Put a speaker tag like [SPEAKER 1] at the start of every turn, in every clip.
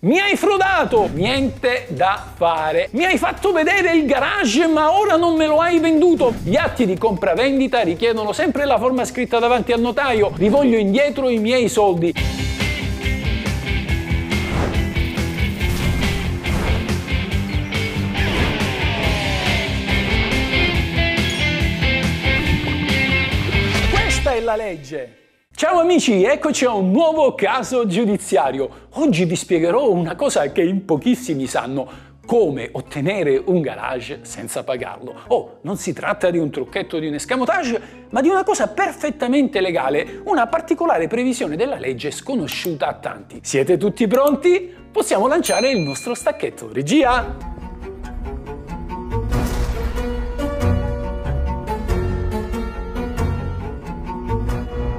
[SPEAKER 1] Mi hai frodato! Niente da fare. Mi hai fatto vedere il garage ma ora non me lo hai venduto. Gli atti di compravendita richiedono sempre la forma scritta davanti al notaio. Rivoglio indietro i miei soldi. Questa è la legge. Ciao amici, eccoci a un nuovo caso giudiziario. Oggi vi spiegherò una cosa che in pochissimi sanno, come ottenere un garage senza pagarlo. Oh, non si tratta di un trucchetto di un escamotage, ma di una cosa perfettamente legale, una particolare previsione della legge sconosciuta a tanti. Siete tutti pronti? Possiamo lanciare il nostro stacchetto. Regia!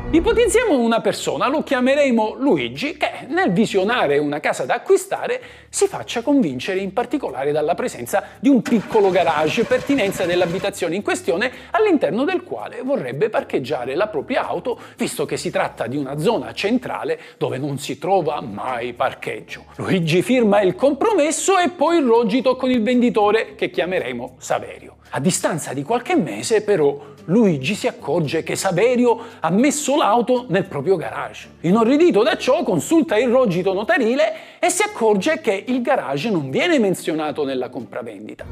[SPEAKER 1] Ipotizziamo una persona, lo chiameremo Luigi, che nel visionare una casa da acquistare si faccia convincere in particolare dalla presenza di un piccolo garage pertinenza dell'abitazione in questione all'interno del quale vorrebbe parcheggiare la propria auto, visto che si tratta di una zona centrale dove non si trova mai parcheggio. Luigi firma il compromesso e poi il rogito con il venditore che chiameremo Saverio. A distanza di qualche mese però Luigi si accorge che Saverio ha messo l'auto nel proprio garage. Inorridito da ciò consulta il rogito notarile e si accorge che il garage non viene menzionato nella compravendita.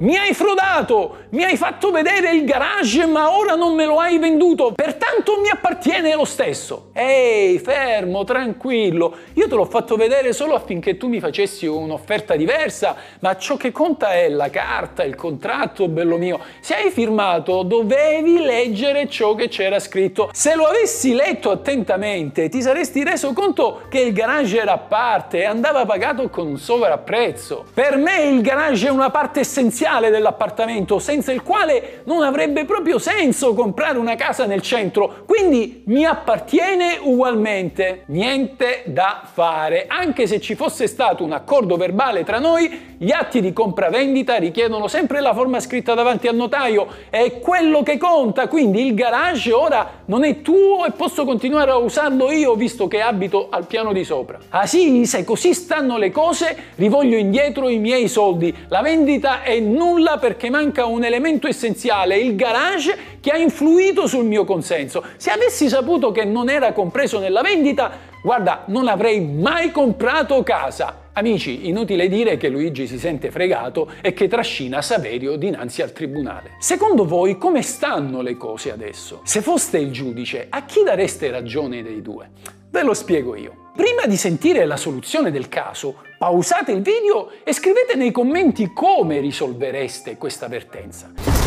[SPEAKER 1] Mi hai frodato, mi hai fatto vedere il garage ma ora non me lo hai venduto, pertanto mi appartiene lo stesso. Ehi, fermo, tranquillo, io te l'ho fatto vedere solo affinché tu mi facessi un'offerta diversa, ma ciò che conta è la carta, il contratto, bello mio. Se hai firmato dovevi leggere ciò che c'era scritto. Se lo avessi letto attentamente ti saresti reso conto che il garage era a parte e andava pagato con un sovrapprezzo. Per me il garage è una parte essenziale dell'appartamento, senza il quale non avrebbe proprio senso comprare una casa nel centro, quindi mi appartiene ugualmente. Niente da fare, anche se ci fosse stato un accordo verbale tra noi, gli atti di compravendita richiedono sempre la forma scritta davanti al notaio, è quello che conta, quindi il garage ora non è tuo e posso continuare a usarlo io visto che abito al piano di sopra. Ah sì, se così stanno le cose, rivoglio indietro i miei soldi, la vendita è nulla perché manca un elemento essenziale, il garage che ha influito sul mio consenso. Se avessi saputo che non era compreso nella vendita, guarda, non avrei mai comprato casa. Amici, inutile dire che Luigi si sente fregato e che trascina Saverio dinanzi al tribunale. Secondo voi come stanno le cose adesso? Se foste il giudice, a chi dareste ragione dei due? Ve lo spiego io. Prima di sentire la soluzione del caso, pausate il video e scrivete nei commenti come risolvereste questa vertenza.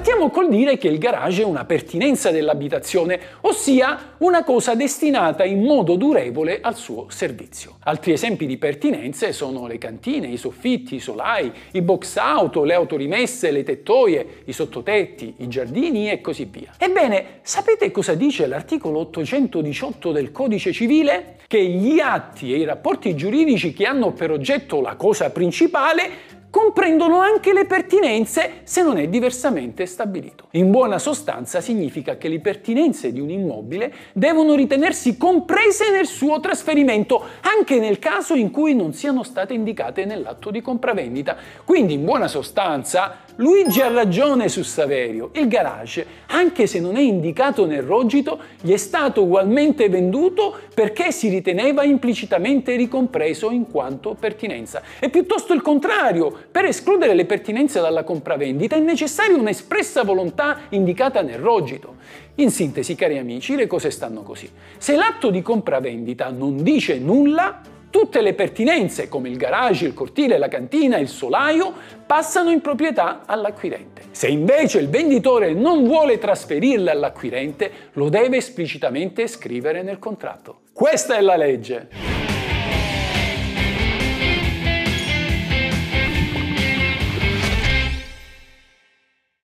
[SPEAKER 1] Partiamo col dire che il garage è una pertinenza dell'abitazione, ossia una cosa destinata in modo durevole al suo servizio. Altri esempi di pertinenze sono le cantine, i soffitti, i solai, i box auto, le autorimesse, le tettoie, i sottotetti, i giardini e così via. Ebbene, sapete cosa dice l'articolo 818 del Codice Civile? Che gli atti e i rapporti giuridici che hanno per oggetto la cosa principale comprendono anche le pertinenze se non è diversamente stabilito. In buona sostanza significa che le pertinenze di un immobile devono ritenersi comprese nel suo trasferimento, anche nel caso in cui non siano state indicate nell'atto di compravendita. Quindi in buona sostanza Luigi ha ragione su Saverio, il garage, anche se non è indicato nel rogito, gli è stato ugualmente venduto perché si riteneva implicitamente ricompreso in quanto pertinenza. È piuttosto il contrario, per escludere le pertinenze dalla compravendita è necessaria un'espressa volontà indicata nel rogito. In sintesi, cari amici, le cose stanno così. Se l'atto di compravendita non dice nulla, Tutte le pertinenze, come il garage, il cortile, la cantina, il solaio, passano in proprietà all'acquirente. Se invece il venditore non vuole trasferirle all'acquirente, lo deve esplicitamente scrivere nel contratto. Questa è la legge.